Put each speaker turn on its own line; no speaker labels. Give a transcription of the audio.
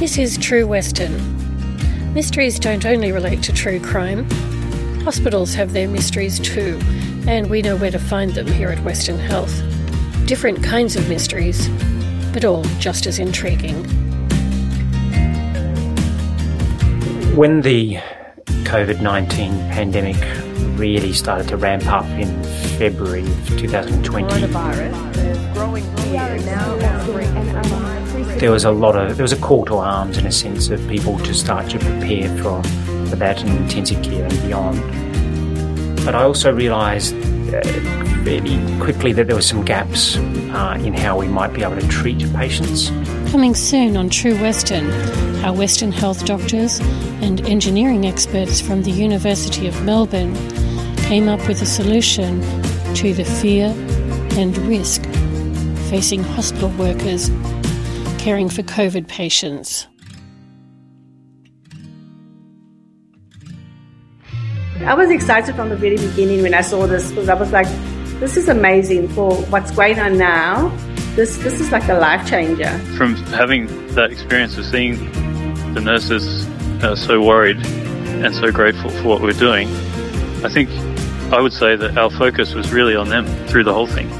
This is True Western. Mysteries don't only relate to true crime. Hospitals have their mysteries too, and we know where to find them here at Western Health. Different kinds of mysteries, but all just as intriguing.
When the COVID 19 pandemic really started to ramp up in February of 2020, there was a lot of there was a call to arms in a sense of people to start to prepare for, for that and intensive care and beyond. But I also realised uh, fairly quickly that there were some gaps uh, in how we might be able to treat patients.
Coming soon on True Western, our Western health doctors and engineering experts from the University of Melbourne came up with a solution to the fear and risk facing hospital workers caring for COVID patients.
I was excited from the very beginning when I saw this because I was like, this is amazing for what's going on now. This this is like a life changer.
From having that experience of seeing the nurses uh, so worried and so grateful for what we're doing, I think I would say that our focus was really on them through the whole thing.